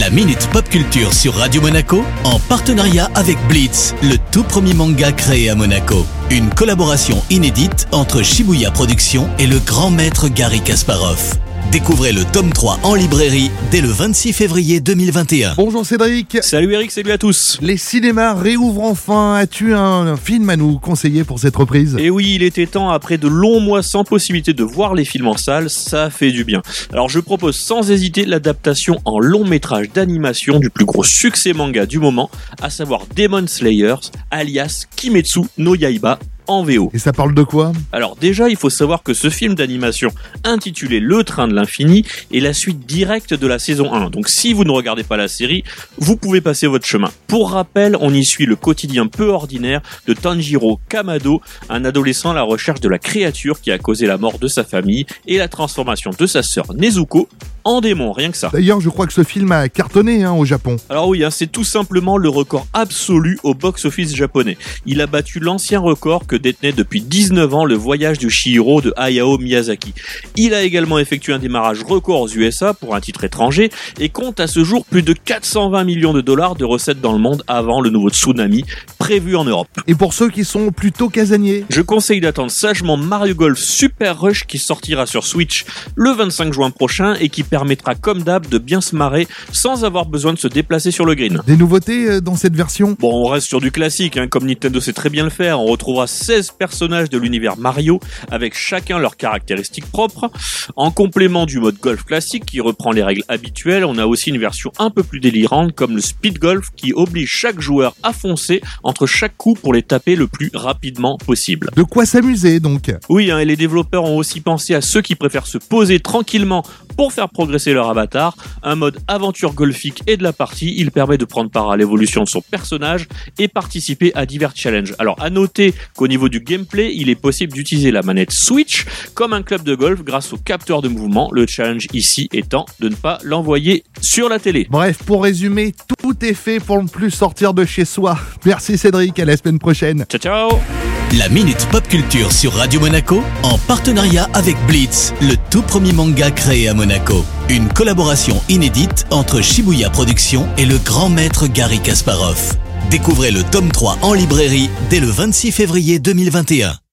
La Minute Pop Culture sur Radio Monaco en partenariat avec Blitz, le tout premier manga créé à Monaco. Une collaboration inédite entre Shibuya Productions et le grand maître Gary Kasparov. Découvrez le tome 3 en librairie dès le 26 février 2021. Bonjour Cédric. Salut Eric, salut à tous. Les cinémas réouvrent enfin. As-tu un film à nous conseiller pour cette reprise? Et oui, il était temps, après de longs mois sans possibilité de voir les films en salle, ça fait du bien. Alors je propose sans hésiter l'adaptation en long métrage d'animation du plus gros succès manga du moment, à savoir Demon Slayers, alias Kimetsu no Yaiba en VO. Et ça parle de quoi? Alors déjà, il faut savoir que ce film d'animation intitulé Le Train de l'Infini est la suite directe de la saison 1. Donc si vous ne regardez pas la série, vous pouvez passer votre chemin. Pour rappel, on y suit le quotidien peu ordinaire de Tanjiro Kamado, un adolescent à la recherche de la créature qui a causé la mort de sa famille et la transformation de sa sœur Nezuko en démon, rien que ça. D'ailleurs, je crois que ce film a cartonné hein, au Japon. Alors oui, hein, c'est tout simplement le record absolu au box-office japonais. Il a battu l'ancien record que détenait depuis 19 ans le voyage du Shihiro de Hayao Miyazaki. Il a également effectué un démarrage record aux USA pour un titre étranger et compte à ce jour plus de 420 millions de dollars de recettes dans le monde avant le nouveau tsunami prévu en Europe. Et pour ceux qui sont plutôt casaniers Je conseille d'attendre sagement Mario Golf Super Rush qui sortira sur Switch le 25 juin prochain et qui permettra comme d'hab de bien se marrer sans avoir besoin de se déplacer sur le green. Des nouveautés euh, dans cette version? Bon, on reste sur du classique, hein, comme Nintendo sait très bien le faire. On retrouvera 16 personnages de l'univers Mario, avec chacun leurs caractéristiques propres. En complément du mode golf classique, qui reprend les règles habituelles, on a aussi une version un peu plus délirante, comme le speed golf, qui oblige chaque joueur à foncer entre chaque coup pour les taper le plus rapidement possible. De quoi s'amuser donc Oui, hein, et les développeurs ont aussi pensé à ceux qui préfèrent se poser tranquillement pour faire progresser leur avatar. Un mode aventure golfique et de la partie, il permet de prendre part à l'évolution de son personnage et participer à divers challenges. Alors à noter qu'au niveau du gameplay, il est possible d'utiliser la manette Switch comme un club de golf grâce au capteur de mouvement. Le challenge ici étant de ne pas l'envoyer sur la télé. Bref, pour résumer, tout est fait pour ne plus sortir de chez soi. Merci Cédric, à la semaine prochaine. Ciao ciao La Minute Pop Culture sur Radio Monaco en partenariat avec Blitz, le tout premier manga créé à Monaco. Une collaboration inédite entre Shibuya Productions et le grand maître Gary Kasparov. Découvrez le tome 3 en librairie dès le 26 février 2021.